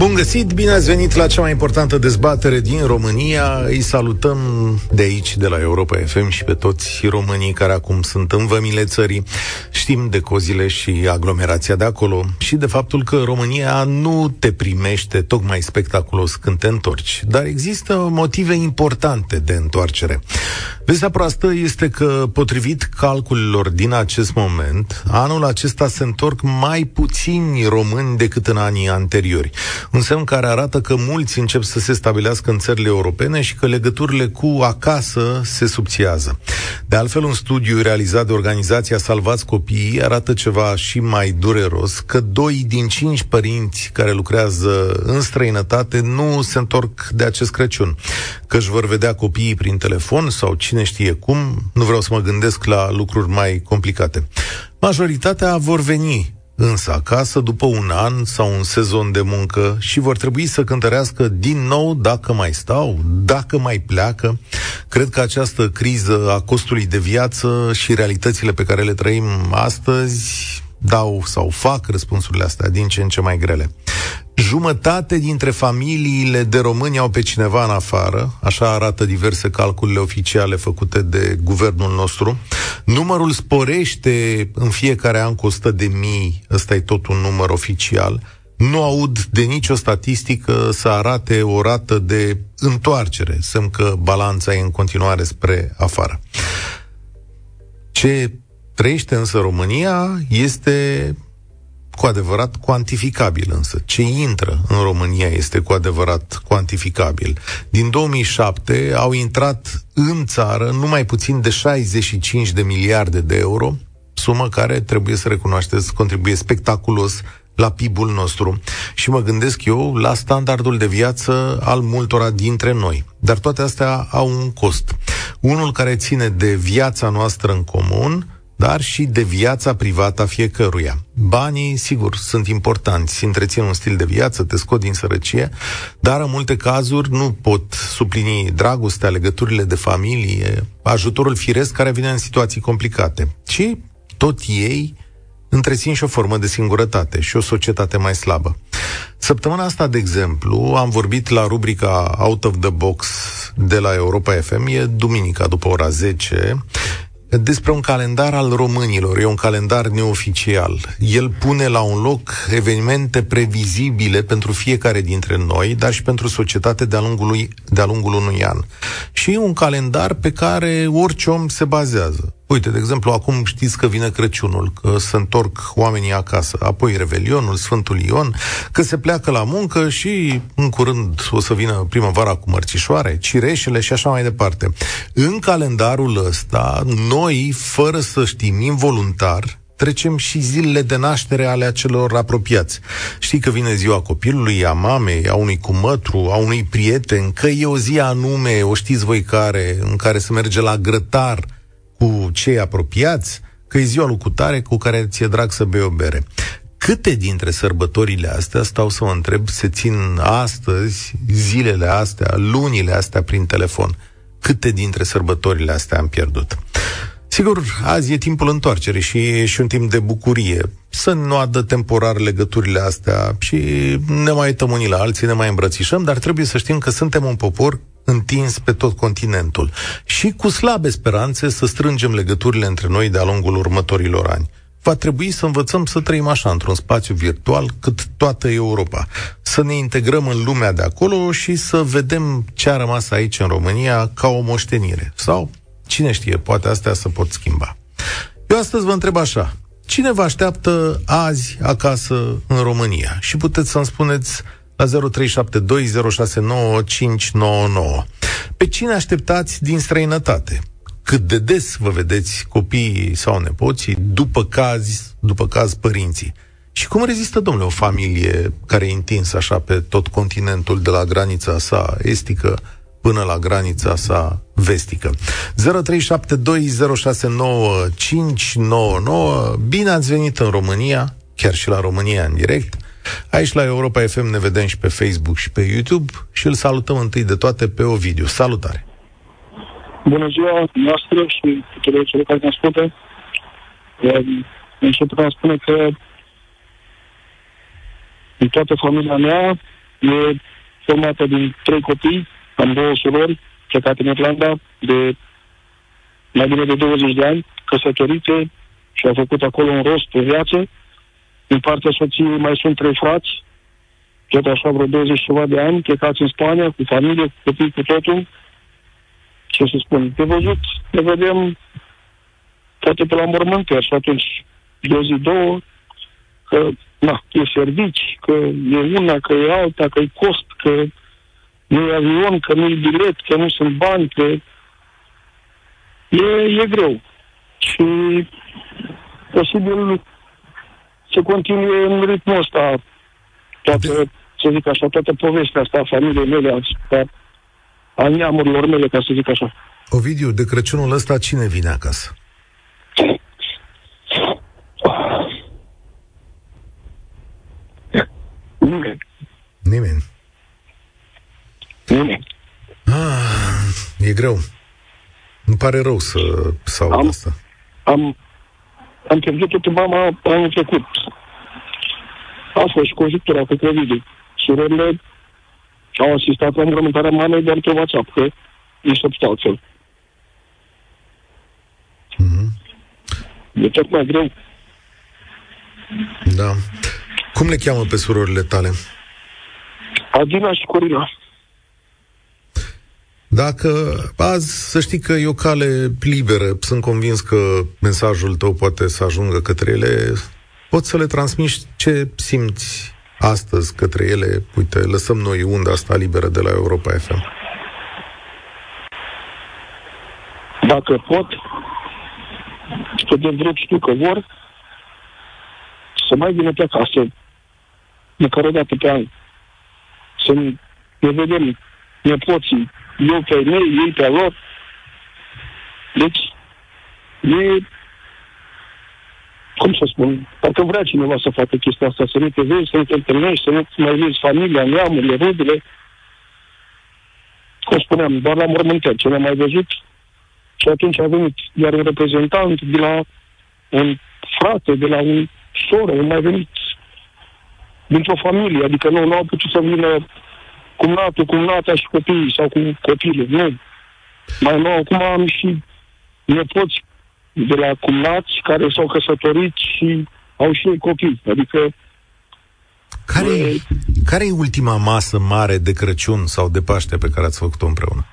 Bun găsit, bine ați venit la cea mai importantă dezbatere din România. Îi salutăm de aici, de la Europa FM și pe toți românii care acum sunt în vămile țării. Știm de cozile și aglomerația de acolo și de faptul că România nu te primește tocmai spectaculos când te întorci. Dar există motive importante de întoarcere. Vestea proastă este că, potrivit calculelor din acest moment, anul acesta se întorc mai puțini români decât în anii anteriori un semn care arată că mulți încep să se stabilească în țările europene și că legăturile cu acasă se subțiază. De altfel, un studiu realizat de organizația Salvați Copiii arată ceva și mai dureros, că doi din cinci părinți care lucrează în străinătate nu se întorc de acest Crăciun, că își vor vedea copiii prin telefon sau cine știe cum, nu vreau să mă gândesc la lucruri mai complicate. Majoritatea vor veni însă acasă după un an sau un sezon de muncă și vor trebui să cântărească din nou dacă mai stau, dacă mai pleacă. Cred că această criză a costului de viață și realitățile pe care le trăim astăzi dau sau fac răspunsurile astea din ce în ce mai grele. Jumătate dintre familiile de români au pe cineva în afară, așa arată diverse calculele oficiale făcute de guvernul nostru. Numărul sporește în fiecare an cu 100 de mii, ăsta e tot un număr oficial. Nu aud de nicio statistică să arate o rată de întoarcere, semn că balanța e în continuare spre afară. Ce trăiește însă România este cu adevărat cuantificabil însă. Ce intră în România este cu adevărat cuantificabil. Din 2007 au intrat în țară numai puțin de 65 de miliarde de euro, sumă care, trebuie să recunoașteți, contribuie spectaculos la PIB-ul nostru și mă gândesc eu la standardul de viață al multora dintre noi. Dar toate astea au un cost. Unul care ține de viața noastră în comun, dar și de viața privată a fiecăruia. Banii, sigur, sunt importanți, întrețin un stil de viață, te scot din sărăcie, dar în multe cazuri nu pot suplini dragostea, legăturile de familie, ajutorul firesc care vine în situații complicate. Și tot ei întrețin și o formă de singurătate și o societate mai slabă. Săptămâna asta, de exemplu, am vorbit la rubrica Out of the Box de la Europa FM, e duminica după ora 10, despre un calendar al românilor. E un calendar neoficial. El pune la un loc evenimente previzibile pentru fiecare dintre noi, dar și pentru societate de-a lungul, de-a lungul unui an. Și e un calendar pe care orice om se bazează. Uite, de exemplu, acum știți că vine Crăciunul, că se întorc oamenii acasă, apoi Revelionul, Sfântul Ion, că se pleacă la muncă și în curând o să vină primăvara cu mărțișoare, cireșele și așa mai departe. În calendarul ăsta, noi, fără să știm, involuntar, trecem și zilele de naștere ale acelor apropiați. Știi că vine ziua copilului, a mamei, a unui cumătru, a unui prieten, că e o zi anume, o știți voi care, în care se merge la grătar, cu cei apropiați, că e ziua lucutare cu care ți-e drag să bei o bere. Câte dintre sărbătorile astea, stau să mă întreb, se țin astăzi, zilele astea, lunile astea prin telefon? Câte dintre sărbătorile astea am pierdut? Sigur, azi e timpul întoarcerii și e și un timp de bucurie. Să nu adă temporar legăturile astea și ne mai uităm unii la alții, ne mai îmbrățișăm, dar trebuie să știm că suntem un popor întins pe tot continentul și cu slabe speranțe să strângem legăturile între noi de-a lungul următorilor ani. Va trebui să învățăm să trăim așa, într-un spațiu virtual, cât toată Europa. Să ne integrăm în lumea de acolo și să vedem ce a rămas aici în România ca o moștenire. Sau, cine știe, poate astea să pot schimba. Eu astăzi vă întreb așa. Cine vă așteaptă azi acasă în România? Și puteți să-mi spuneți la 0372069599. Pe cine așteptați din străinătate? Cât de des vă vedeți copiii sau nepoții, după caz, după caz părinții? Și cum rezistă, domnule, o familie care e întinsă așa pe tot continentul, de la granița sa estică până la granița sa vestică. 0372069599. Bine ați venit în România, chiar și la România în direct. Aici la Europa FM ne vedem și pe Facebook și pe YouTube și îl salutăm întâi de toate pe Ovidiu. Salutare! Bună ziua noastră și tuturor celor care ne ascultă. Încep a spune că în toată familia mea e formată din trei copii, am două surori plecate în Irlanda de mai bine de 20 de ani, căsătorite și au făcut acolo un rost pe viață. În partea soției mai sunt trei frați, tot așa vreo 20 ceva de ani, plecați în Spania, cu familie, cu copii, cu totul. Ce să spun, de văzut, ne vedem poate pe la mormântări și atunci de o zi, două, că na, e servici, că e una, că e alta, că e cost, că nu e avion, că nu e bilet, că nu sunt bani, că e, e greu. Și posibil să continue în ritmul ăsta toată, să zic așa, toată povestea asta a familiei mele, a, a neamurilor mele, ca să zic așa. Ovidiu, de Crăciunul ăsta cine vine acasă? Nimeni. Nimeni. Nimeni. Ah, e greu. Îmi pare rău să, să aud am, asta. Am, am pierdut tot mama anul trecut. A fost și conjunctura cu covid Surorile au asistat la îngrământarea mamei doar pe WhatsApp, că nu se putea altfel. Mm-hmm. E tot mai greu. Da. Cum le cheamă pe surorile tale? Adina și Corina. Dacă azi să știi că e o cale liberă, sunt convins că mesajul tău poate să ajungă către ele, poți să le transmiți ce simți astăzi către ele. Uite, lăsăm noi unda asta liberă de la Europa FM. Dacă pot, să de drept știu că vor, să mai vină pe acasă, măcar o dată pe an, să ne vedem nepoții, eu pe mei, ei pe lor. Deci, e, cum să spun, parcă vrea cineva să facă chestia asta, să nu te vezi, să nu te întâlnești, să nu mai vezi familia, neamurile, rudele. Cum spuneam, doar la mormântări, ce ne-am mai văzut. Și atunci a venit iar un reprezentant de la un frate, de la un soră, un mai venit dintr-o familie, adică nu, nu au putut să vină cumnatul, cumnata și copiii sau cu copilul, nu. Mai nou, acum am și nepoți de la cumnați care s-au căsătorit și au și ei copii, adică care, e, care e ultima masă mare de Crăciun sau de Paște pe care ați făcut-o împreună?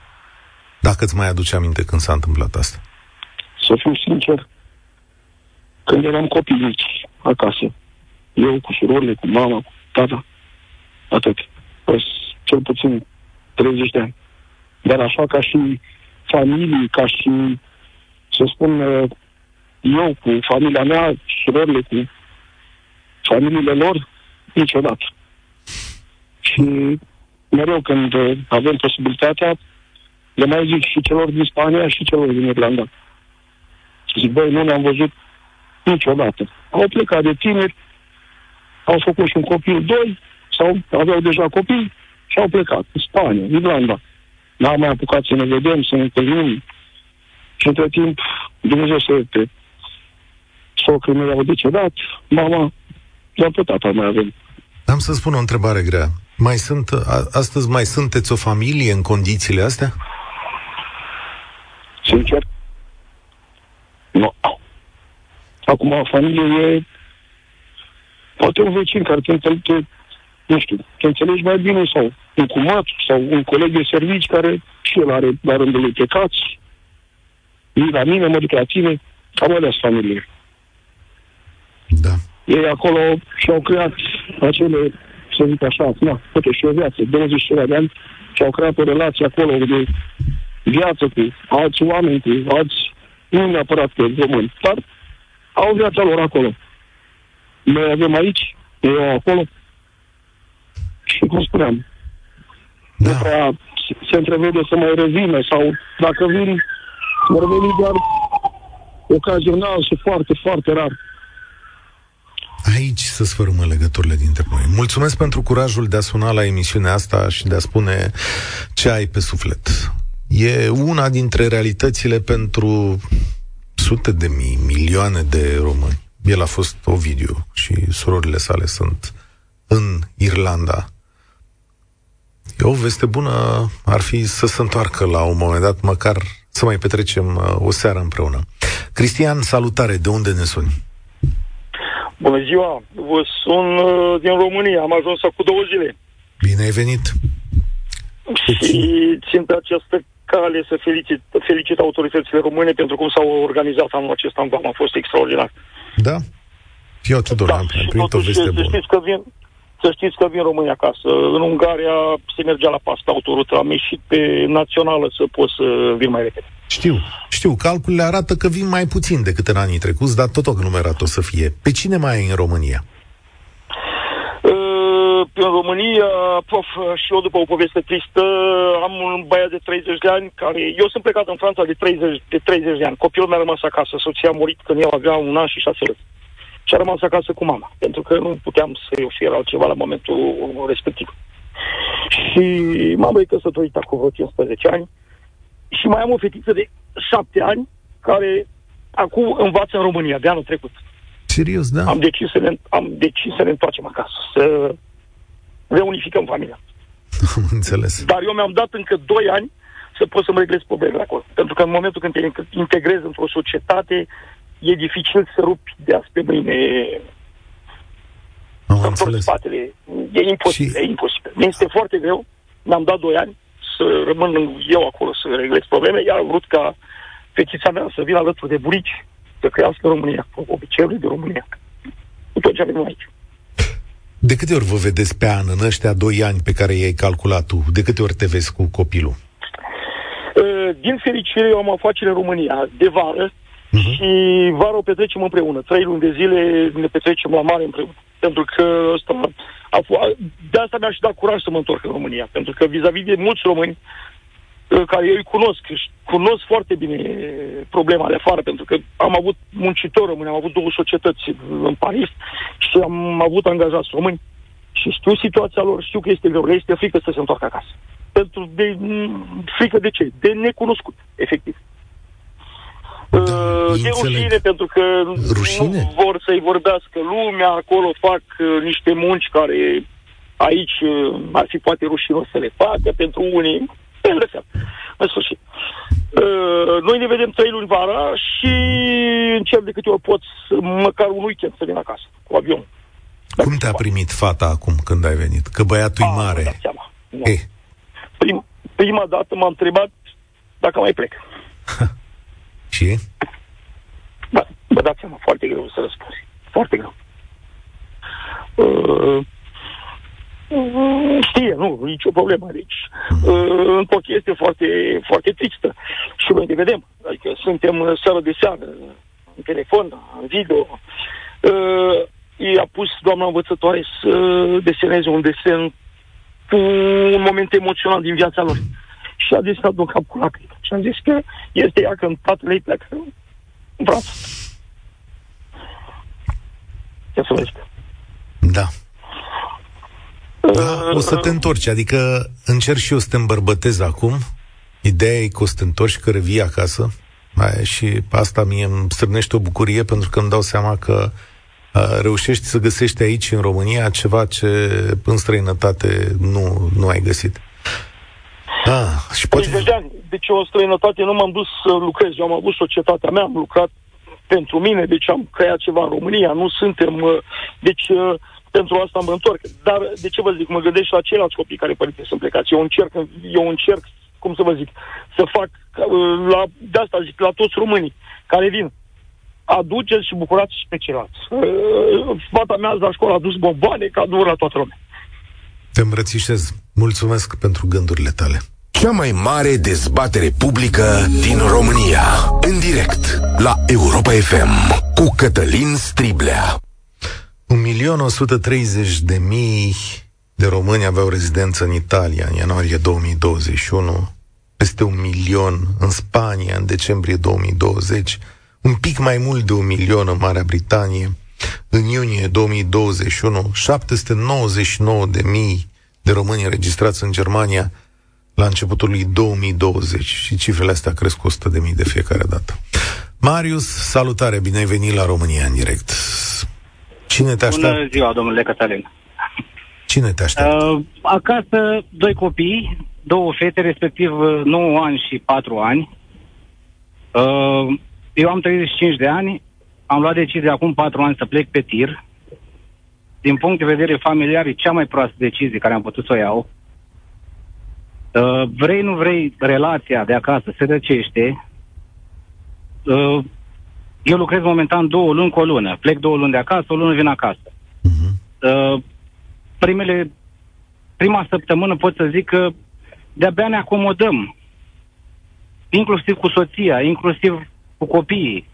Dacă îți mai aduce aminte când s-a întâmplat asta. Să fiu sincer, când eram copii mici, acasă, eu cu surorile, cu mama, cu tata, atât. Păi, cel puțin 30 de ani. Dar așa ca și familie, ca și, să spun, eu cu familia mea, surorile cu familiile lor, niciodată. Și mereu când avem posibilitatea, le mai zic și celor din Spania și celor din Irlanda. Zic, băi, nu ne-am văzut niciodată. Au plecat de tineri, au făcut și un copil, doi, sau aveau deja copii și au plecat în Spania, Irlanda. N-am mai apucat să ne vedem, să ne întâlnim. Și între timp, Dumnezeu să ierte. Socrii mei au decedat, mama, doar pe tata mai avem. Am să spun o întrebare grea. Mai sunt, a, astăzi mai sunteți o familie în condițiile astea? Sincer? Nu. Acum, o familie e poate un vecin care te, te, te nu știu, te înțelegi mai bine sau un cumat sau un coleg de servici care și el are la rândul lui plecați, vii la mine, mă duc la tine, cam alea familie. Da. Ei acolo și-au creat acele, să zic așa, na, și o viață, 20 de ani, și-au creat o relație acolo de viață cu alți oameni, cu alți, nu neapărat pe români, dar au viața lor acolo. Noi avem aici, ei au acolo, și cum spuneam, da. nu prea se întrevede să mai revină sau dacă vin, vor veni doar ocazional și foarte, foarte rar. Aici să sfărâmă legăturile dintre noi. Mulțumesc pentru curajul de a suna la emisiunea asta și de a spune ce ai pe suflet. e una dintre realitățile pentru sute de mii, milioane de români. El a fost Ovidiu și surorile sale sunt în Irlanda. E o veste bună ar fi să se întoarcă la un moment dat, măcar să mai petrecem uh, o seară împreună. Cristian, salutare, de unde ne suni? Bună ziua, vă sun uh, din România, am ajuns cu două zile. Bine ai venit! Și țin pe această cale să felicit, felicit autoritățile române pentru cum s-au organizat anul acesta în a fost extraordinar. Da? Eu, Tudor, da, am primit o veste bună. Știți că vin, să știți că vin România acasă. În Ungaria se mergea la pas pe autorută. Am ieșit pe națională să pot să vin mai repede. Știu, știu. Calculele arată că vin mai puțin decât în anii trecuți, dar tot aglomerat o să fie. Pe cine mai ai în România? în România, prof, și eu după o poveste tristă, am un băiat de 30 de ani care... Eu sunt plecat în Franța de 30 de, 30 de ani. Copilul mi-a rămas acasă. Soția a murit când el avea un an și șase luni. Și a rămas acasă cu mama, pentru că nu puteam să-i ofer altceva la momentul respectiv. Și mama e căsătorită cu vreo 15 ani și mai am o fetiță de 7 ani care acum învață în România, de anul trecut. Serios, da? Am decis să ne, am decis să ne întoarcem acasă, să reunificăm familia. Am înțeles. Dar eu mi-am dat încă 2 ani să pot să mă reglez problemele acolo. Pentru că în momentul când te integrezi într-o societate, e dificil să rupi de azi pe mâine am înțeles. spatele. E imposibil, și... e imposibil. Mi este foarte greu. Mi-am dat 2 ani să rămân eu acolo să reglez probleme, iar am vrut ca fetița mea să vină alături de burici, să crească în România, cu obiceiurile de România. Cu tot ce avem aici. De câte ori vă vedeți pe an în ăștia doi ani pe care i-ai calculat tu? De câte ori te vezi cu copilul? Uh, din fericire, eu am afacere în România de vară uh-huh. și vara o petrecem împreună. Trei luni de zile ne petrecem la mare împreună. Pentru că asta a, de asta mi-aș și dat curaj să mă întorc în România. Pentru că vis-a-vis de mulți români uh, care eu îi cunosc, cunosc foarte bine problema de afară, pentru că am avut muncitori români, am avut două societăți în Paris și am avut angajați români și știu situația lor, știu că este greu, le este frică să se întoarcă acasă. Pentru de frică de ce? De necunoscut, efectiv. Da, uh, de rușine, pentru că rușine? nu vor să-i vorbească lumea, acolo fac uh, niște munci care aici uh, ar fi poate rușinos să le facă, pentru unii, în sfârșit. Uh, noi ne vedem trei luni vara și încerc de câte ori pot, măcar un weekend să vin acasă, cu avion. Cum te-a primit fata acum când ai venit? Că băiatul e mare. Dați seama. Hey. Prim, prima dată m-a întrebat dacă mai plec. și? Da, vă dați seama, foarte greu să răspunzi. Foarte greu. Uh, Știe, nu, nicio problemă. Deci, uh, încă o chestie foarte, foarte tristă. Și noi ne vedem. Adică suntem seara de seară, în telefon, în video. Uh, i-a pus doamna învățătoare să deseneze un desen cu un moment emoțional din viața lor. Și a desenat un cap cu lacrimi. Și am zis că este ea când tatăl ei pleacă în braț. Ce să vezi? Da. Da, o să te întorci, adică încerc și eu să te îmbărbătez acum. Ideea e că o să te întorci, că revii acasă. Aia, și asta mie îmi strânește o bucurie pentru că îmi dau seama că uh, reușești să găsești aici, în România, ceva ce în străinătate nu, nu ai găsit. Ah, și poate... 30 de ani. Deci o străinătate nu m-am dus să lucrez. Eu am avut societatea mea, am lucrat pentru mine, deci am creat ceva în România. Nu suntem... Uh, deci uh, pentru asta mă întorc. Dar, de ce vă zic, mă gândesc la ceilalți copii care părinții sunt plecați. Eu încerc, eu încerc, cum să vă zic, să fac, la, de asta zic, la toți românii care vin, aduceți și bucurați și pe ceilalți. Fata mea la școală a dus bomboane, cadouri la toată lumea. Te îmbrățișez. Mulțumesc pentru gândurile tale. Cea mai mare dezbatere publică din România. În direct la Europa FM cu Cătălin Striblea. Un milion 130 de mii de români aveau rezidență în Italia în ianuarie 2021, peste un milion în Spania în decembrie 2020, un pic mai mult de un milion în Marea Britanie, în iunie 2021, 799 de mii de români înregistrați în Germania, la începutul lui 2020 și cifrele astea cresc cu 100 de mii de fiecare dată. Marius, salutare, bine ai venit la România în direct. Cine te așteaptă? Bună ziua, domnule Cătălin. Cine te așteaptă? Uh, acasă, doi copii, două fete, respectiv 9 ani și 4 ani. Uh, eu am 35 de ani, am luat decizia acum 4 ani să plec pe tir. Din punct de vedere familiar, e cea mai proastă decizie care am putut să o iau. Uh, vrei, nu vrei, relația de acasă se răcește. Uh, eu lucrez momentan două luni cu o lună. Plec două luni de acasă, o lună vin acasă. Uh-huh. Uh, primele, prima săptămână pot să zic că de-abia ne acomodăm. Inclusiv cu soția, inclusiv cu copiii.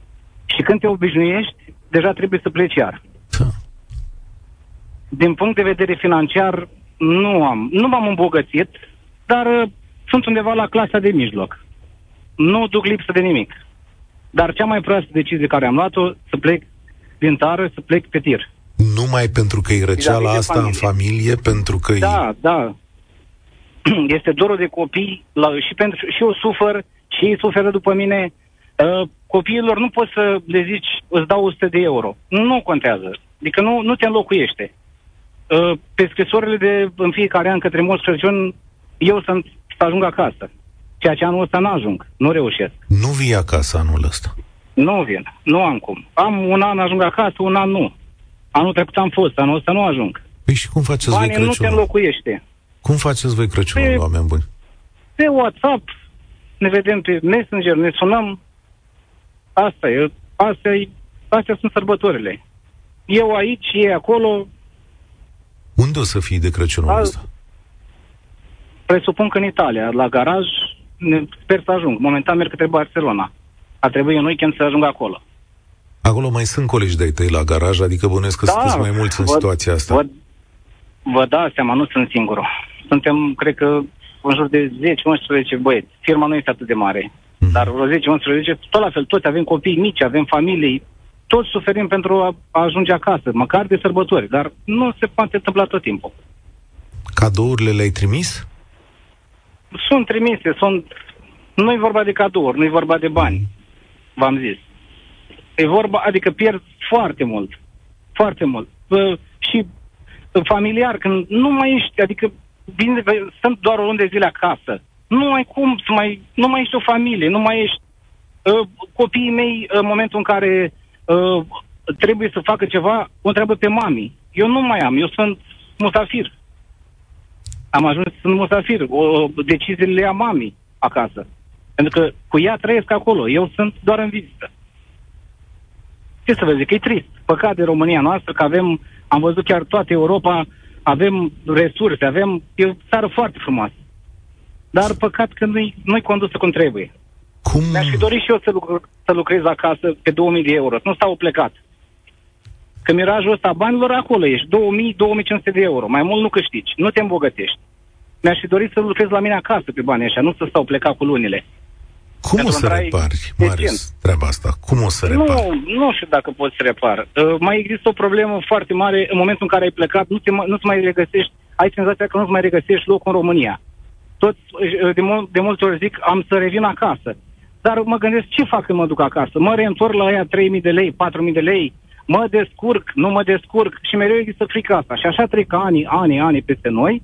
Și când te obișnuiești, deja trebuie să pleci iar. Da. Din punct de vedere financiar, nu am, nu m-am îmbogățit, dar uh, sunt undeva la clasa de mijloc. Nu duc lipsă de nimic. Dar cea mai proastă decizie care am luat-o, să plec din țară, să plec pe tir. Numai pentru că e răceala asta familie. în familie, pentru că Da, e... da. Este dorul de copii la, și, pentru, și eu sufăr și ei suferă după mine. Uh, copiilor nu poți să le zici, îți dau 100 de euro. Nu contează. Adică nu, nu te înlocuiește. Uh, pe scrisorile de în fiecare an către Moș Crăciun, eu sunt să ajung acasă. Ceea ce anul ăsta nu ajung. Nu reușesc. Nu vii acasă anul ăsta? Nu vin. Nu am cum. Am un an ajung acasă, un an nu. Anul trecut am fost, anul ăsta nu ajung. Păi și cum faceți Banii voi Crăciunul? nu te înlocuiește. Cum faceți voi Crăciunul, pe, oameni buni? Pe WhatsApp, ne vedem pe Messenger, ne sunăm. Asta e. Asta e astea sunt sărbătorile. Eu aici, ei acolo. Unde o să fii de Crăciunul Al... ăsta? Presupun că în Italia, la garaj, ne, sper să ajung. Momentan merg către Barcelona. A trebuit în weekend să ajung acolo. Acolo mai sunt colegi de-ai tăi la garaj, adică bănuiesc că da, sunteți mai mulți în vă, situația asta. Vă, vă da seama, nu sunt singurul. Suntem, cred că, în jur de 10-11 băieți. Firma nu este atât de mare. Mm. Dar vreo 10-11, tot la fel, toți avem copii mici, avem familii, toți suferim pentru a, a ajunge acasă, măcar de sărbători, dar nu se poate întâmpla tot timpul. Cadourile le-ai trimis? Sunt trimise, sunt... Nu e vorba de cadouri, nu e vorba de bani, mm. v-am zis. E vorba, adică pierd foarte mult. Foarte mult. Uh, și familiar, când nu mai ești, adică bine, sunt doar o lună de zile acasă. Nu ai cum să mai, nu mai ești o familie, nu mai ești uh, copiii mei în momentul în care uh, trebuie să facă ceva, o întreabă pe mami. Eu nu mai am, eu sunt musafir. Am ajuns, sunt musafir. O, deciziile le ia mami acasă. Pentru că cu ea trăiesc acolo. Eu sunt doar în vizită. Ce să vă zic, e trist. Păcat de România noastră că avem, am văzut chiar toată Europa, avem resurse, avem, e o țară foarte frumoasă. Dar păcat că nu-i, nu-i condusă cum trebuie. Cum? Mi-aș fi dorit și eu să, lucr- să lucrez acasă pe 2000 de euro. Nu stau plecat. Că mirajul ăsta banilor acolo ești, 2000-2500 de euro. Mai mult nu câștigi, nu te îmbogătești. Mi-aș fi dorit să lucrez la mine acasă pe banii ăștia, nu să stau plecat cu lunile. Cum o să repari, Marius, treaba asta? Cum o să repari? Nu, nu știu dacă poți să repar. Uh, mai există o problemă foarte mare în momentul în care ai plecat, nu, te, nu-ți mai regăsești, ai senzația că nu-ți mai regăsești loc în România. Toți, uh, de, mul, de multe ori zic, am să revin acasă. Dar mă gândesc, ce fac când mă duc acasă? Mă reîntorc la aia 3.000 de lei, 4.000 de lei, mă descurc, nu mă descurc și mereu există frica asta. Și așa trec ani, ani, ani peste noi,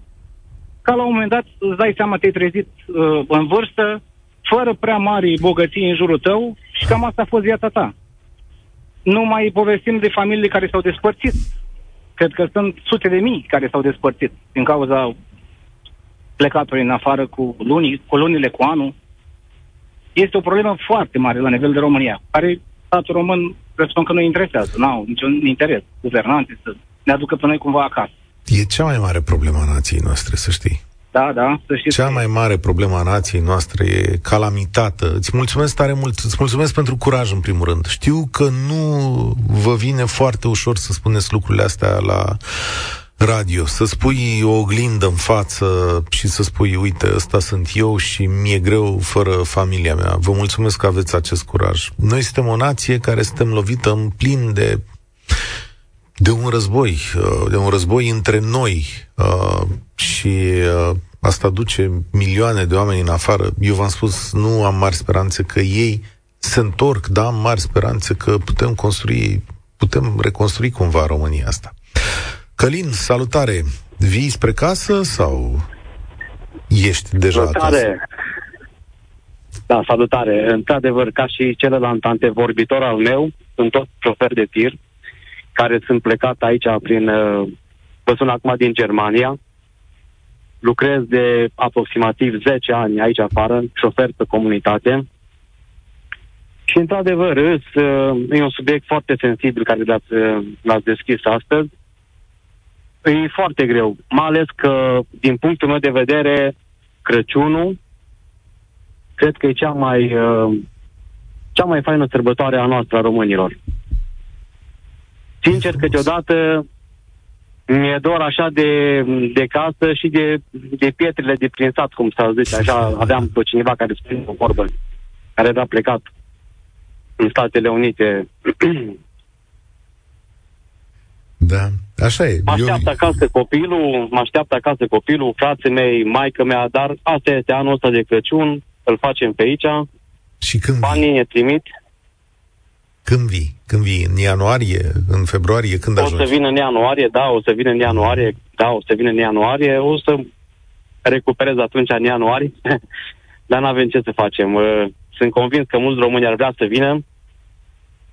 ca la un moment dat îți dai seama, te-ai trezit uh, în vârstă, fără prea mari bogății în jurul tău și cam asta a fost viața ta. Nu mai povestim de familii care s-au despărțit. Cred că sunt sute de mii care s-au despărțit din cauza plecatului în afară cu, lunii, cu lunile, cu anul. Este o problemă foarte mare la nivel de România, care statul român răspund că nu interesează, nu au niciun interes, guvernanții să ne aducă pe noi cumva acasă. E cea mai mare problemă a nației noastre, să știi. Da, da, să știți. Cea mai mare problemă a nației noastre e calamitată. Îți mulțumesc tare mult, îți mulțumesc pentru curaj, în primul rând. Știu că nu vă vine foarte ușor să spuneți lucrurile astea la radio, să spui o oglindă în față și să spui, uite, ăsta sunt eu și mi-e greu fără familia mea. Vă mulțumesc că aveți acest curaj. Noi suntem o nație care suntem lovită în plin de de un război, uh, de un război între noi uh, și uh, asta duce milioane de oameni în afară. Eu v-am spus, nu am mari speranțe că ei se întorc, dar am mari speranțe că putem construi, putem reconstrui cumva România asta. Călin, salutare! Vii spre casă sau ești deja salutare. acasă? Da, salutare. Într-adevăr, ca și celălalt antevorbitor al meu, sunt tot șofer de tir, care sunt plecat aici prin... Uh, vă sun acum din Germania. Lucrez de aproximativ 10 ani aici afară, șofer pe comunitate. Și, într-adevăr, uh, e un subiect foarte sensibil care l-ați, uh, l-ați deschis astăzi. E foarte greu, mai ales că, din punctul meu de vedere, Crăciunul cred că e cea mai, uh, cea mai faină sărbătoare a noastră a românilor. Sincer, câteodată mi-e dor așa de, de casă și de, de pietrele de prin sat, cum s-a zis. Așa aveam pe cineva care spune o vorbă, care era plecat în Statele Unite. Da, așa e. Mă așteaptă Eu... acasă copilul, mă așteaptă acasă copilul, frații mei, maică mea, dar asta este anul ăsta de Crăciun, îl facem pe aici. Și când Banii ne trimit. Când vii? Când vii? În ianuarie? În februarie? Când o ajungi? O să vină în ianuarie, da, o să vină în ianuarie, da, o să vină în ianuarie, o să recuperez atunci în ianuarie, dar nu avem ce să facem. Uh, sunt convins că mulți români ar vrea să vină,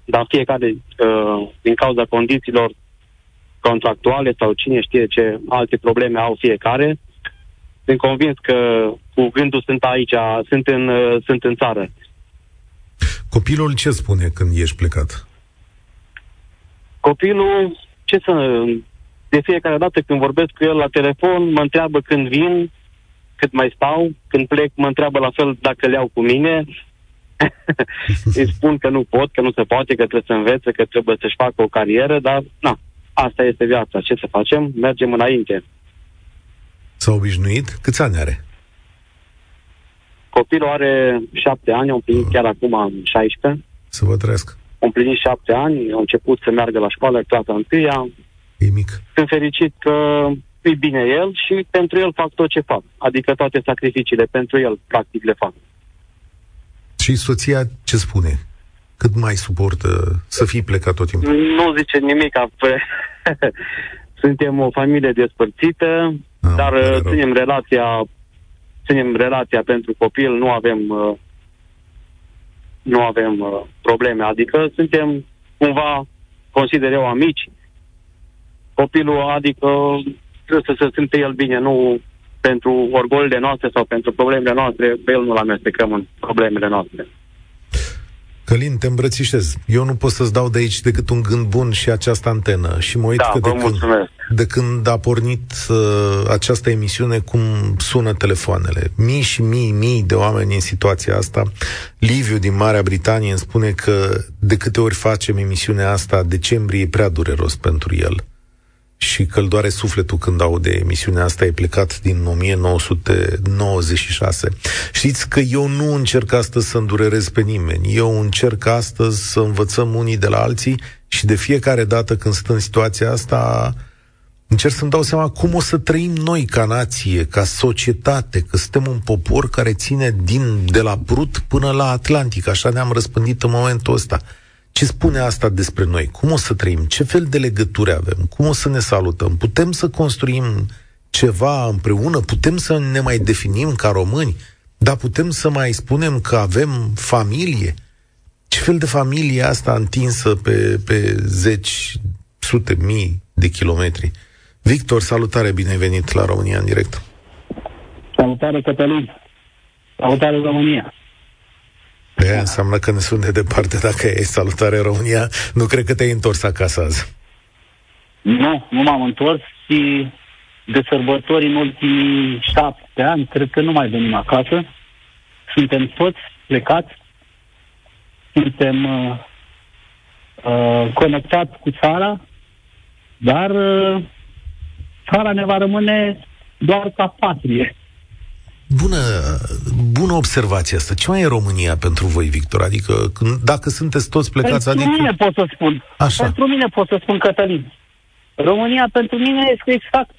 dar fiecare, uh, din cauza condițiilor contractuale sau cine știe ce alte probleme au fiecare, sunt convins că cu gândul sunt aici, sunt în, uh, sunt în țară. Copilul ce spune când ești plecat? Copilul, ce să... De fiecare dată când vorbesc cu el la telefon, mă întreabă când vin, cât mai stau, când plec mă întreabă la fel dacă le iau cu mine. Îi spun că nu pot, că nu se poate, că trebuie să învețe, că trebuie să-și facă o carieră, dar na, asta este viața. Ce să facem? Mergem înainte. S-a obișnuit? Câți ani are? Copilul are șapte ani, a împlinit uh. chiar acum 16. Să vă trăiesc. A împlinit șapte ani, a început să meargă la școală, clasa întâia. E mic. Sunt fericit că e bine el și pentru el fac tot ce fac. Adică toate sacrificiile pentru el, practic, le fac. Și soția ce spune? Cât mai suportă să fii plecat tot timpul? Nu zice nimic. Suntem o familie despărțită, ah, dar uh, ținem relația ținem relația pentru copil, nu avem uh, nu avem uh, probleme. Adică suntem cumva, consider eu, amici. Copilul, adică trebuie să se simte el bine, nu pentru orgolile noastre sau pentru problemele noastre, pe el nu-l amestecăm în problemele noastre. Călin, te îmbrățișez. Eu nu pot să-ți dau de aici decât un gând bun și această antenă. Și mă uit da, că de când, de când a pornit uh, această emisiune, cum sună telefoanele. Mii și mii, mii de oameni în situația asta. Liviu din Marea Britanie îmi spune că de câte ori facem emisiunea asta, decembrie e prea dureros pentru el și că îl doare sufletul când aude emisiunea asta, e plecat din 1996. Știți că eu nu încerc astăzi să îndurerez pe nimeni. Eu încerc astăzi să învățăm unii de la alții și de fiecare dată când sunt în situația asta, încerc să-mi dau seama cum o să trăim noi ca nație, ca societate, că suntem un popor care ține din, de la Brut până la Atlantic. Așa ne-am răspândit în momentul ăsta. Ce spune asta despre noi? Cum o să trăim? Ce fel de legături avem? Cum o să ne salutăm? Putem să construim ceva împreună? Putem să ne mai definim ca români? Dar putem să mai spunem că avem familie? Ce fel de familie asta întinsă pe, pe zeci, sute, mii de kilometri? Victor, salutare, bine ai venit la România în direct. Salutare, Cătălin. Salutare, România. Pe aia înseamnă că ne sunt de departe dacă e salutare România. Nu cred că te-ai întors acasă azi. Nu, nu m-am întors și de sărbători în ultimii șapte ani, cred că nu mai venim acasă. Suntem toți plecați, suntem uh, uh, conectați cu țara, dar uh, țara ne va rămâne doar ca patrie. Bună, bună observație asta. Ce mai e România pentru voi, Victor? Adică când, dacă sunteți toți plecați... Pentru adică... mine pot să spun. Așa. Pentru mine pot să spun, Cătălin. România pentru mine este exact.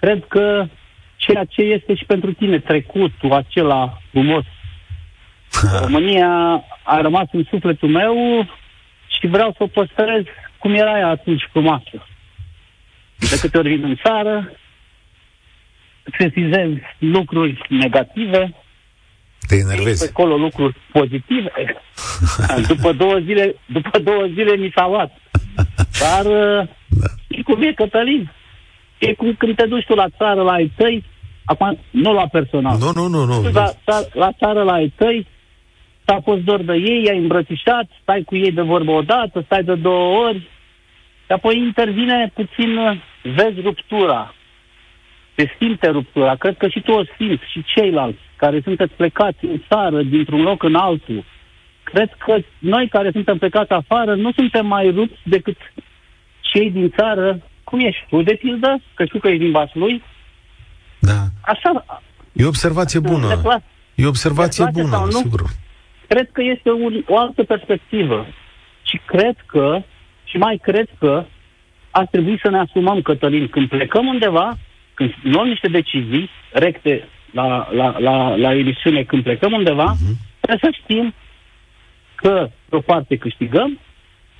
Cred că ceea ce este și pentru tine trecutul acela frumos. România a rămas în sufletul meu și vreau să o păstrez cum era ea atunci frumoasă. De câte ori vin în țară, sesizez lucruri negative, te enervezi. Pe acolo lucruri pozitive. după două zile, după două zile mi s-a luat. Dar da. e cum e, Cătălin. E cum când te duci tu la țară la ai tăi, acum nu la personal. Nu, nu, nu. nu. La, la țară la ai tăi, s-a fost dor de ei, i-ai îmbrățișat, stai cu ei de vorbă o dată, stai de două ori, și apoi intervine puțin, vezi ruptura. Se simte ruptura. Cred că și tu o simți, și ceilalți care sunteți plecați în țară, dintr-un loc în altul. Cred că noi care suntem plecați afară nu suntem mai rupți decât cei din țară. Cum ești tu, de pildă? Că știu că ești din Vaslui. Da. Așa. E o observație bună. E o observație bună, sigur. Cred că este un, o altă perspectivă. Și cred că, și mai cred că, ar trebui să ne asumăm, Cătălin, când plecăm undeva, când luăm niște decizii recte la, la, la, la emisiune, când plecăm undeva, uh-huh. trebuie să știm că pe o parte câștigăm,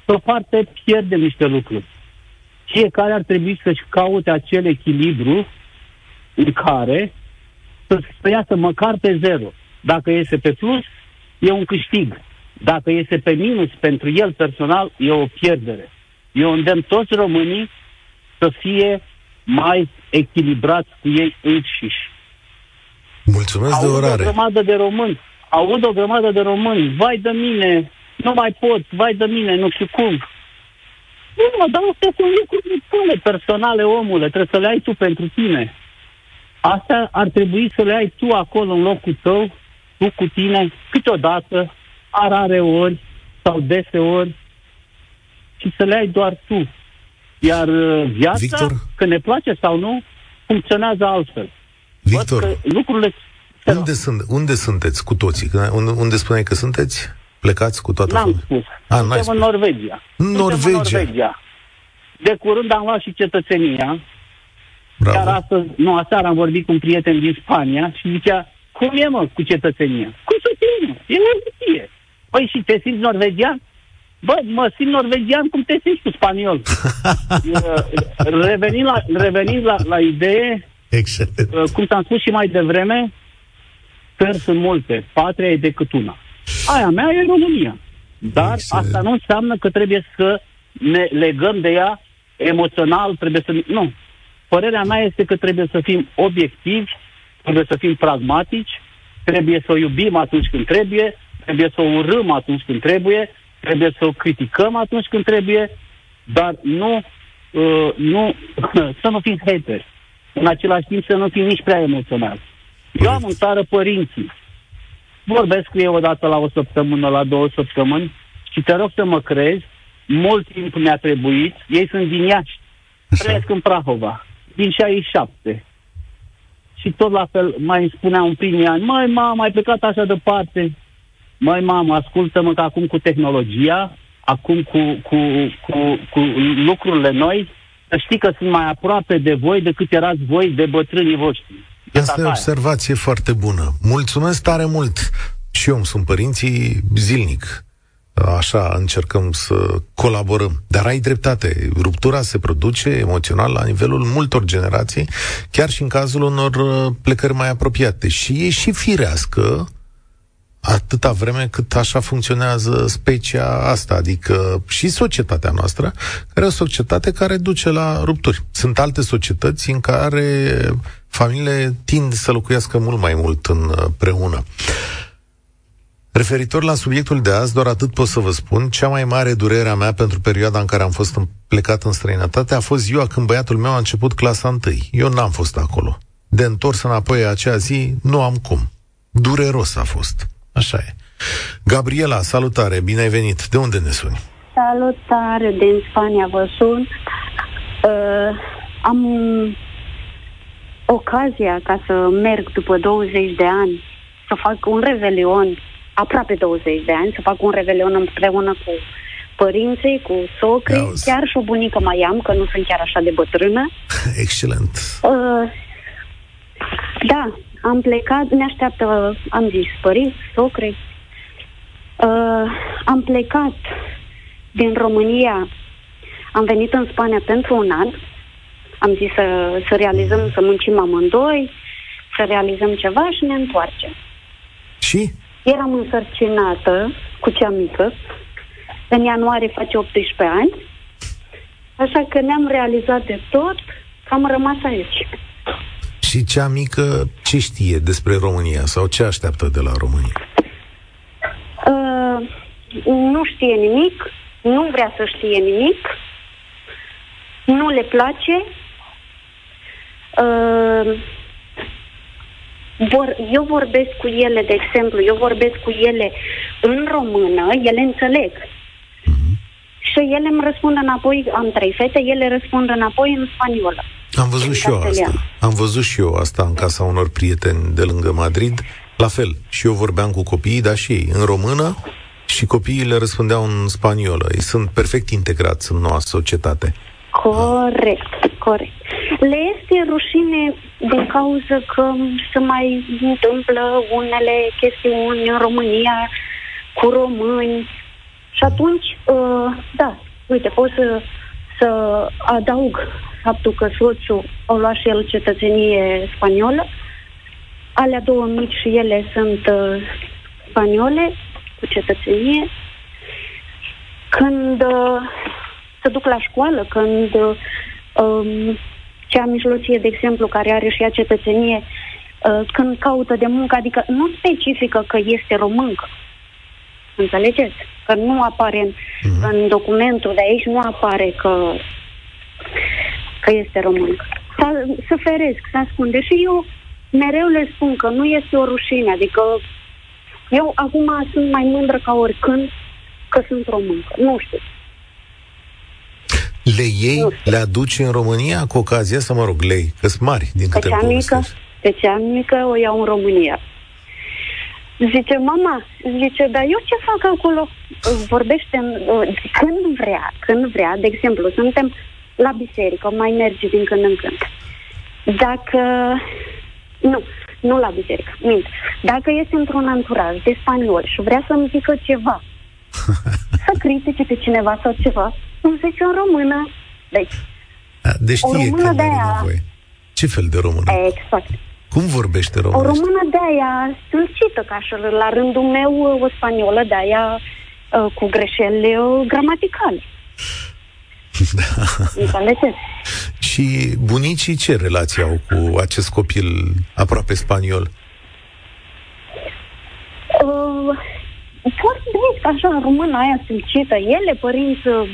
pe o parte pierdem niște lucruri. Fiecare ar trebui să-și caute acel echilibru în care să, să iasă măcar pe zero. Dacă iese pe plus, e un câștig. Dacă iese pe minus pentru el personal, e o pierdere. Eu îndemn toți românii să fie mai echilibrați cu ei înșiși. Mulțumesc Aud de orare. o grămadă de români. Aud o grămadă de români. Vai de mine, nu mai pot, vai de mine, nu știu cum. Nu, dar astea sunt lucruri bune, personale, omule. Trebuie să le ai tu pentru tine. Asta ar trebui să le ai tu acolo în locul tău, tu cu tine, câteodată, a rare ori sau deseori, și să le ai doar tu. Iar uh, viața, Victor? când ne place sau nu, funcționează altfel. Victor, că lucrurile... Unde, sunt, unde sunteți cu toții? Unde, unde spuneai că sunteți? Plecați cu toată N-am spus. A, Suntem spus. în Norvegia. În Norvegia. în Norvegia. De curând am luat și cetățenia. Bravo. Chiar astăzi, nu, aseară am vorbit cu un prieten din Spania și zicea, cum e mă cu cetățenia? Cum să fie mă? E norvegie. Păi și te simți norvegian? Bă, mă simt norvegian cum te simți cu spaniol. revenind la, revenind la, la idee, Excelent. Uh, cum ți-am spus și mai devreme, țări sunt multe, patria e decât una. Aia mea e România. Dar Excelent. asta nu înseamnă că trebuie să ne legăm de ea emoțional, trebuie să... Nu. Părerea mea este că trebuie să fim obiectivi, trebuie să fim pragmatici, trebuie să o iubim atunci când trebuie, trebuie să o urâm atunci când trebuie, trebuie să o criticăm atunci când trebuie, dar nu, uh, nu să nu fim haters în același timp să nu fim nici prea emoțional. Eu am în țară părinții. Vorbesc cu ei o dată la o săptămână, la două săptămâni și te rog să mă crezi, mult timp mi-a trebuit, ei sunt din Iași, trăiesc în Prahova, din 67. Și tot la fel mai îmi spunea în primii ani, măi mama, ai plecat așa departe. Măi mamă, ascultă-mă că acum cu tehnologia, acum cu, cu, cu, cu lucrurile noi, să știi că sunt mai aproape de voi decât erați voi de bătrânii voștri. De Asta e o observație foarte bună. Mulțumesc tare mult. Și eu îmi sunt părinții zilnic. Așa încercăm să colaborăm. Dar ai dreptate. Ruptura se produce emoțional la nivelul multor generații, chiar și în cazul unor uh, plecări mai apropiate. Și e și firească atâta vreme cât așa funcționează specia asta, adică și societatea noastră, care e o societate care duce la rupturi. Sunt alte societăți în care familiile tind să locuiască mult mai mult împreună. Referitor la subiectul de azi, doar atât pot să vă spun, cea mai mare durere a mea pentru perioada în care am fost plecat în străinătate a fost ziua când băiatul meu a început clasa întâi. Eu n-am fost acolo. De întors înapoi acea zi, nu am cum. Dureros a fost. Așa e. Gabriela, salutare, bine ai venit. De unde ne suni? Salutare, din Spania vă sun. Uh, am ocazia ca să merg după 20 de ani să fac un revelion, aproape 20 de ani, să fac un revelion împreună cu părinții, cu socrii, chiar și o bunică mai am, că nu sunt chiar așa de bătrână. Excelent. Uh, Da, am plecat, ne așteaptă, am zis, părinți, socre. Uh, am plecat din România, am venit în Spania pentru un an. Am zis să, să realizăm, să muncim amândoi, să realizăm ceva și ne întoarcem. Și? Eram însărcinată cu cea mică. În ianuarie face 18 ani. Așa că ne-am realizat de tot că am rămas aici. Și cea mică ce știe despre România sau ce așteaptă de la România? Uh, nu știe nimic, nu vrea să știe nimic, nu le place. Uh, vor, eu vorbesc cu ele, de exemplu, eu vorbesc cu ele în română, ele înțeleg. Mm-hmm. Și ele îmi răspund înapoi, am trei fete, ele răspund înapoi în spaniolă. Am văzut și eu asta. Am văzut și eu asta în casa unor prieteni de lângă Madrid. La fel, și eu vorbeam cu copiii, dar și ei, în română, și copiii le răspundeau în spaniolă. Ei sunt perfect integrați în noua societate. Corect, corect. Le este rușine din cauza că se mai întâmplă unele chestiuni în România cu români. Și atunci, uh, da, uite, pot să, să adaug faptul că soțul a luat și el cetățenie spaniolă. Alea două mici și ele sunt uh, spaniole cu cetățenie. Când uh, se duc la școală, când uh, um, cea mijlocie, de exemplu, care are și ea cetățenie, uh, când caută de muncă, adică nu specifică că este româncă. Înțelegeți? Că nu apare în, mm-hmm. în documentul de aici, nu apare că, că este româncă. Să feresc, să ascunde. Și eu mereu le spun că nu este o rușine, adică eu acum sunt mai mândră ca oricând că sunt româncă. Nu știu. Le iei, le aduci în România cu ocazia să mă rog, lei, că sunt mari din câte pe cea mică, Pe cea mică o iau în România. Zice, mama, zice, dar eu ce fac acolo? Vorbește când vrea, când vrea, de exemplu, suntem la biserică, mai merge din când în când. Dacă, nu, nu la biserică, mint. Dacă este într-un anturaj de spaniol și vrea să-mi zică ceva, să critique pe cineva sau ceva, îmi zice în română. Deci, A, deci o română de aia... Nevoie. Ce fel de română? Exact. Cum vorbește română? O română de aia stâlcită, ca și la rândul meu o spaniolă de aia uh, cu greșeli uh, gramaticale. Da. Înțelegeți? Și bunicii ce relație au cu acest copil aproape spaniol? Uh, foarte bine, așa, română aia stâlcită. Ele, părinți, uh,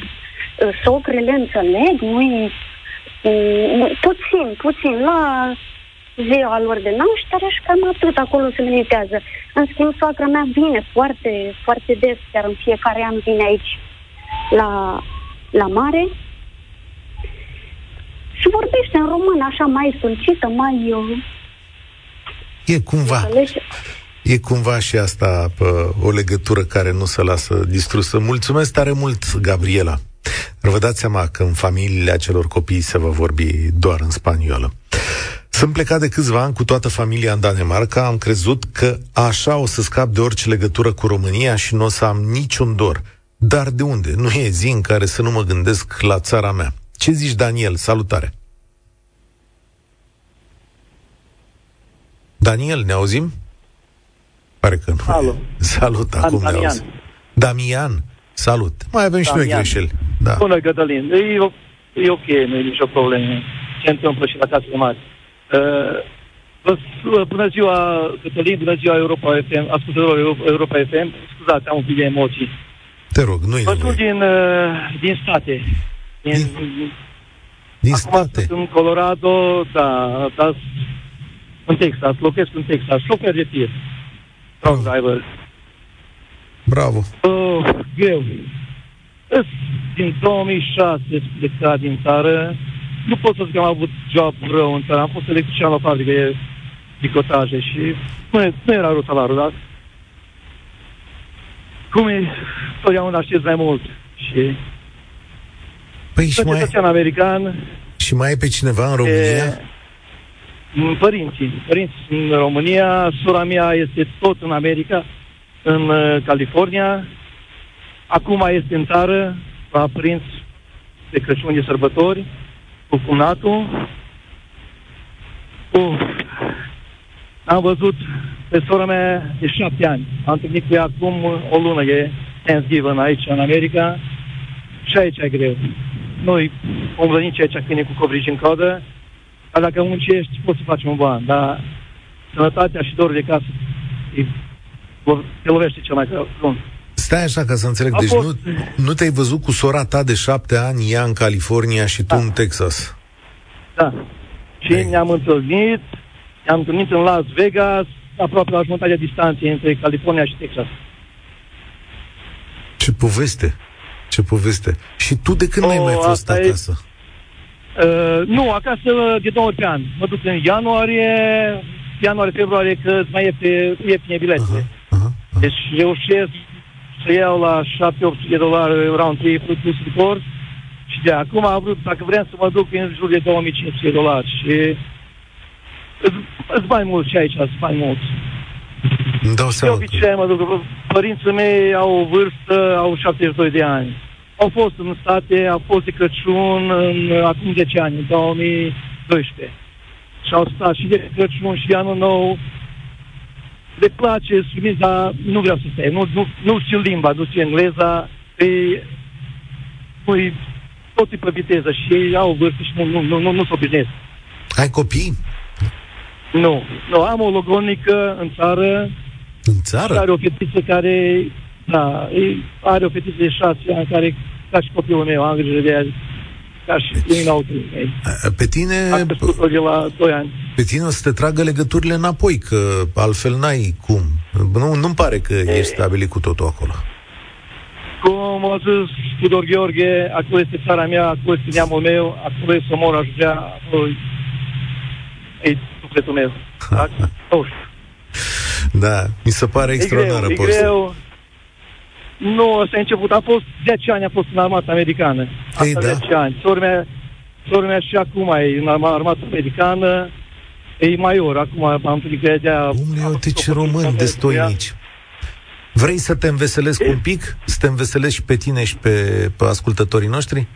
socrele înțeleg, nu puțin, puțin, la ziua lor de naștere și cam atât acolo se limitează. În schimb, soacra mea vine foarte, foarte des, chiar în fiecare an vine aici la, la mare și vorbește în română așa mai sulcită, mai... Eu... E cumva... E cumva și asta pă, o legătură care nu se lasă distrusă. Mulțumesc tare mult, Gabriela. Vă dați seama că în familiile acelor copii se va vorbi doar în spaniolă. Sunt plecat de câțiva ani cu toată familia în Danemarca, am crezut că așa o să scap de orice legătură cu România și nu o să am niciun dor. Dar de unde? Nu e zi în care să nu mă gândesc la țara mea. Ce zici, Daniel? Salutare! Daniel, ne auzim? Pare că nu. Alo. Salut, acum ne auzim. Damian, salut. Mai avem și noi greșeli. Da. Bună, Cătălin. E, e ok, nu e nicio problemă. Ce întâmplă și la casele mari. Uh, bună ziua, Cătălin, bună ziua Europa FM, ascultătorilor Europa FM. Scuzați, am un pic de emoții. Te rog, nu-i Vă sunt din, uh, din state. Din, din, din Acum state? sunt în Colorado, da, da, în Texas, locuiesc în Texas, șofer de tir. Truck driver. Bravo. Oh, greu. Din 2006 plecat din țară. Nu pot să zic că am avut job rău în țară. Am fost electrician la fabrică de picotaje și nu, nu era rău salariul, dar cum e, totdeauna știți mai mult. Și Păi și mai, american. și mai e pe cineva în România? E, Mm, Părinții. Părinții sunt în România, sora mea este tot în America, în uh, California. Acum este în țară, la prins de Crăciun de sărbători, cu cumnatul. Uf. Am văzut pe sora mea de șapte ani. Am întâlnit cu ea acum o lună, e Thanksgiving aici, în America. Și aici e greu. Noi vom veni aici câine cu covrigi în codă, dar dacă muncești, poți să faci un ban, dar sănătatea și dorul de casă e, te lovește cel mai greu. Stai așa ca să înțeleg. A Deci fost- nu, nu te-ai văzut cu sora ta de șapte ani, ea în California și tu Da. în Texas. Da. Și Ei. ne-am întâlnit, ne-am întâlnit în Las Vegas, aproape la jumătatea distanței între California și Texas. Ce poveste! Ce poveste! Și tu de când Oh, n-ai mai fost asta e- acasă? Uh, nu, acasă de două ori pe an. Mă duc în ianuarie, ianuarie, februarie, că mai e pe ieftine biletele. Aha, aha, aha. Deci reușesc să iau la 7-800 de dolari round trip plus report și de acum am vrut, dacă vrem să mă duc în jur de 2500 de dolari și îți mai mult și aici, îți mai mult. Îmi dau De seama că... obicei mă duc, părinții mei au o vârstă, au 72 de ani. Au fost în state, au fost de Crăciun în, acum 10 ani, în 2012. Și au stat și de Crăciun și de anul nou. Le place sumis, dar nu vreau să stai. Nu, nu, nu știu limba, nu știu engleza. E, nu tot e pe viteză și ei au vârstă și nu, nu, nu, nu, nu se obișnuiesc. Ai copii? Nu, nu, am o logonică în țară, În țară? are o fetiță care, da, e, are o fetiță de șase ani care, ca și copilul meu, am grijă de ea, ca și Deci- deci, inautul meu. Pe tine, Am crescut-o de la 2 ani. pe tine o să te tragă legăturile înapoi, că altfel n-ai cum. Nu, nu-mi pare că ești stabilit cu totul acolo. Cum a zis Tudor Gheorghe, acolo este țara mea, acolo este neamul meu, acolo este omor ajungea, acolo e sufletul meu. Da? Nu știu. Da, mi se pare E greu, extraordinară e poveste. greu. Nu, ăsta a început. A fost 10 ani, a fost în armata americană. Asta Ei, da. 10 ani. Sora mea, sora mea și acum e în arma- armata americană. E major, acum am întâlnit cu ea de-aia... Domnule, am uite făcut ce o români poveste destoinici. Vrei să te înveselesc un pic? Să te înveselesc și pe tine și pe, pe ascultătorii noștri?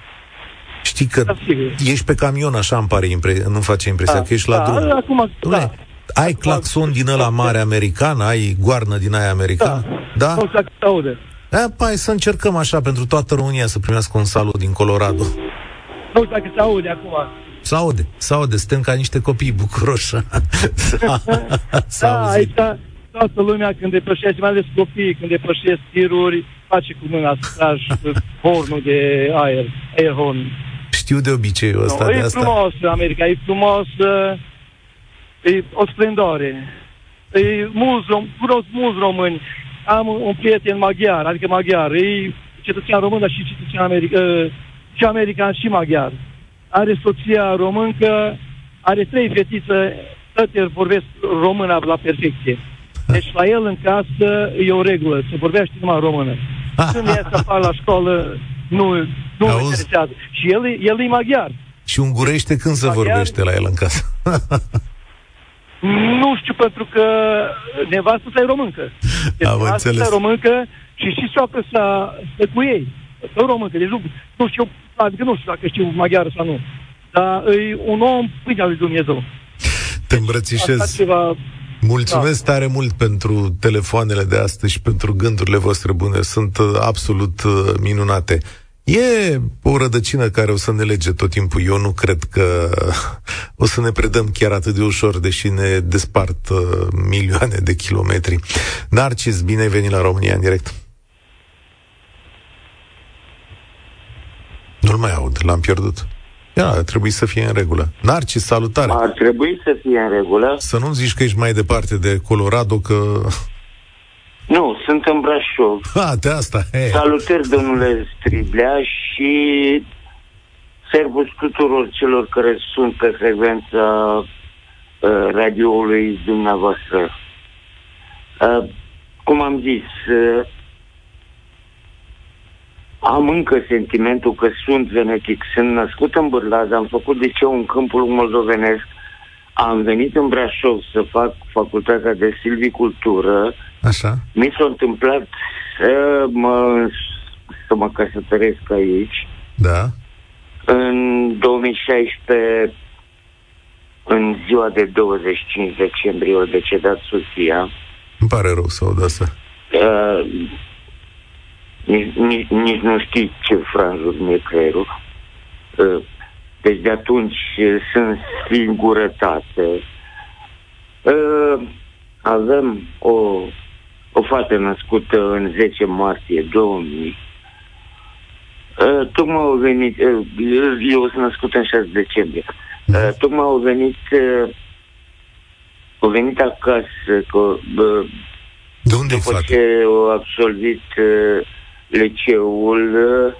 Știi că Da, sigur. ești pe camion, așa îmi pare impre- nu face impresia Da, că ești la da, drum. acum, Dom'le, da. ai claxon din ăla mare american? Ai goarnă din aia american? Da? Nu știu dacă se aude. Da, hai să încercăm așa pentru toată România să primească un salut din Colorado. Nu știu dacă se aude acum. Se aude, se aude, suntem ca niște copii bucuroși. S-a- S-a Da, auzit. aici toată lumea când depășește, mai ales copii, când depășesc tiruri, face cu mâna să tragi hornul de aer, air horn. Știu de obiceiul ăsta, No, de e asta. frumos America, e frumos, uh, e o splendoare. E mulți, rom, cunosc mulți români. Am un prieten maghiar, adică maghiar, e cetățean român, dar și cetățean american, uh, și american și maghiar. Are soția româncă, are trei fetițe, toate vorbesc română la perfecție. Deci la el în casă e o regulă, se vorbește numai română. Când ies afară la școală, nu, nu mă Auzi? interesează. Și el, e- el e maghiar. Și ungurește când se Maghiar? vorbește la el în casă? Nu știu, pentru că nevastă sa e româncă. Deci Am nevastă sa înțeles. e româncă și și soacră sa stă cu ei. Stă româncă. Deci nu, nu știu, adică nu știu dacă știu maghiară sau nu. Dar e un om pâinea lui Dumnezeu. Te Asta îmbrățișez. ceva... Mulțumesc tare mult pentru telefoanele de astăzi și pentru gândurile voastre bune. Sunt uh, absolut uh, minunate. E o rădăcină care o să ne lege tot timpul. Eu nu cred că o să ne predăm chiar atât de ușor, deși ne despart uh, milioane de kilometri. Narcis, bine ai venit la România în direct. Nu-l mai aud, l-am pierdut. Ia, trebuie să fie în regulă. Narcis, salutare! Ar trebui să fie în regulă. Să nu zici că ești mai departe de Colorado, că... Nu, sunt în Brașov. Ha, de asta, he. Salutări, domnule Striblea, și servus tuturor celor care sunt pe frecvența uh, radioului dumneavoastră. Uh, cum am zis, uh, am încă sentimentul că sunt venetic. Sunt născut în Bârlad, am făcut liceu în câmpul moldovenesc, am venit în Brașov să fac facultatea de silvicultură. Așa. Mi s-a întâmplat să mă, să mă căsătoresc aici. Da. În 2016, în ziua de 25 decembrie, a decedat soția. Îmi pare rău să aud asta. Uh, nici, nici, nici nu știi ce franjuri mi-e creierul. Uh, deci de atunci uh, sunt singurătate. Uh, avem o, o fată născută în 10 martie 2000. Uh, tocmai au venit, uh, eu sunt născut în 6 decembrie. Uh, tocmai au venit, uh, au venit acasă, că, uh, De unde e după fata? ce au absolvit uh, liceul uh,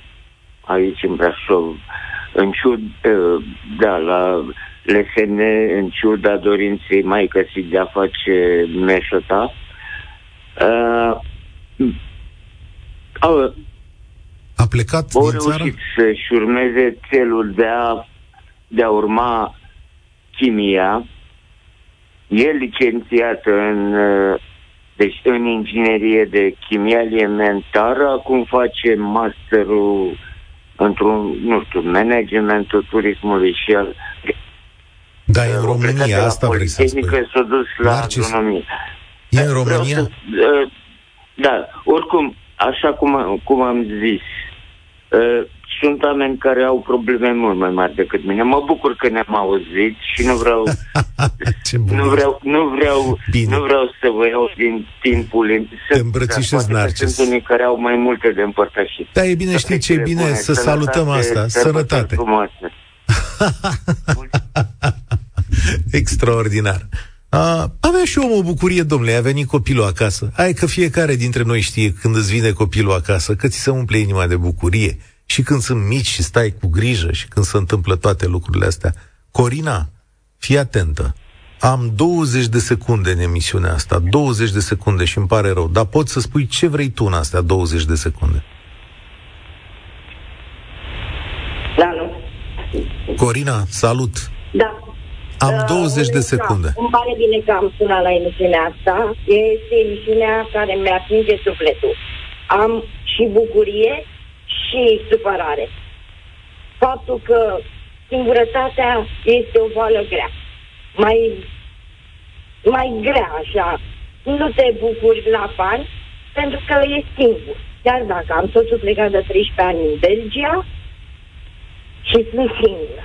aici în Brașov, în ciud, uh, da, la LSN, în ciuda dorinței mai si de a face meșota, uh, au, A plecat au din țară? reușit să-și urmeze țelul de a, de a urma chimia. E licențiată în, uh, deci în inginerie de chimie alimentară, acum face masterul într-un, nu știu, managementul turismului și al Da, e în au plecat de România, la asta vrei să spui. Politehnică, s-a dus la Narcis, agronomie. E în Vreau România? Să, uh, da, oricum, așa cum, a- cum am zis, uh, sunt oameni care au probleme mult mai mari decât mine. Mă bucur că ne-am auzit și nu vreau, Ce bun. nu vreau, nu vreau, Bine. nu vreau să vă iau din timpul. Te îmbrățișez, Narcis. Sunt unii care au mai multe de împărtășit. Da, e bine, știi ce e bine? Să salutăm asta. Sănătate. Frumoasă. Extraordinar. A, avea și eu o bucurie, domnule, a venit copilul acasă. Hai că fiecare dintre noi știe când îți vine copilul acasă, că ți se umple inima de bucurie. Și când sunt mici și stai cu grijă și când se întâmplă toate lucrurile astea. Corina, fii atentă. Am 20 de secunde în emisiunea asta, 20 de secunde și îmi pare rău, dar poți să spui ce vrei tu în astea 20 de secunde. Da, nu? Corina, salut! Da. Am Uh, 20 de da, secunde. Îmi pare bine că am sunat la emisiunea asta. Este emisiunea care mi atinge sufletul. Am și bucurie și supărare. Faptul că singurătatea este o boală grea. Mai, mai grea așa. Nu te bucuri la bani pentru că e singur. Chiar dacă am soțul plecat de 13 ani în Belgia și sunt singură.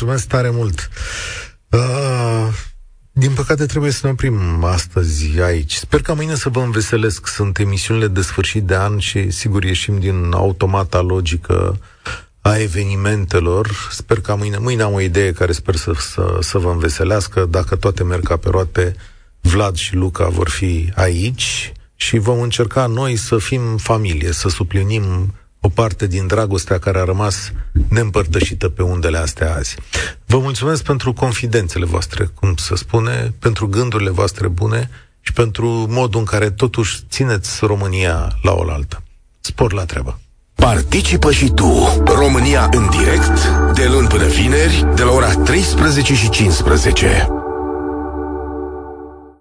Mulțumesc tare mult. Uh, din păcate trebuie să ne oprim astăzi aici. Sper ca mâine să vă înveselesc. Sunt emisiunile de sfârșit de an și sigur ieșim din automata logică a evenimentelor. Sper ca mâine, mâine am o idee care sper să, să, să vă înveselească. Dacă toate merg ca pe roate, Vlad și Luca vor fi aici și vom încerca noi să fim familie, să suplinim o parte din dragostea care a rămas neîmpărtășită pe undele astea azi. Vă mulțumesc pentru confidențele voastre, cum se spune, pentru gândurile voastre bune și pentru modul în care totuși țineți România la oaltă. Spor la treabă! Participă și tu, România în direct, de luni până vineri, de la ora 13 și 15.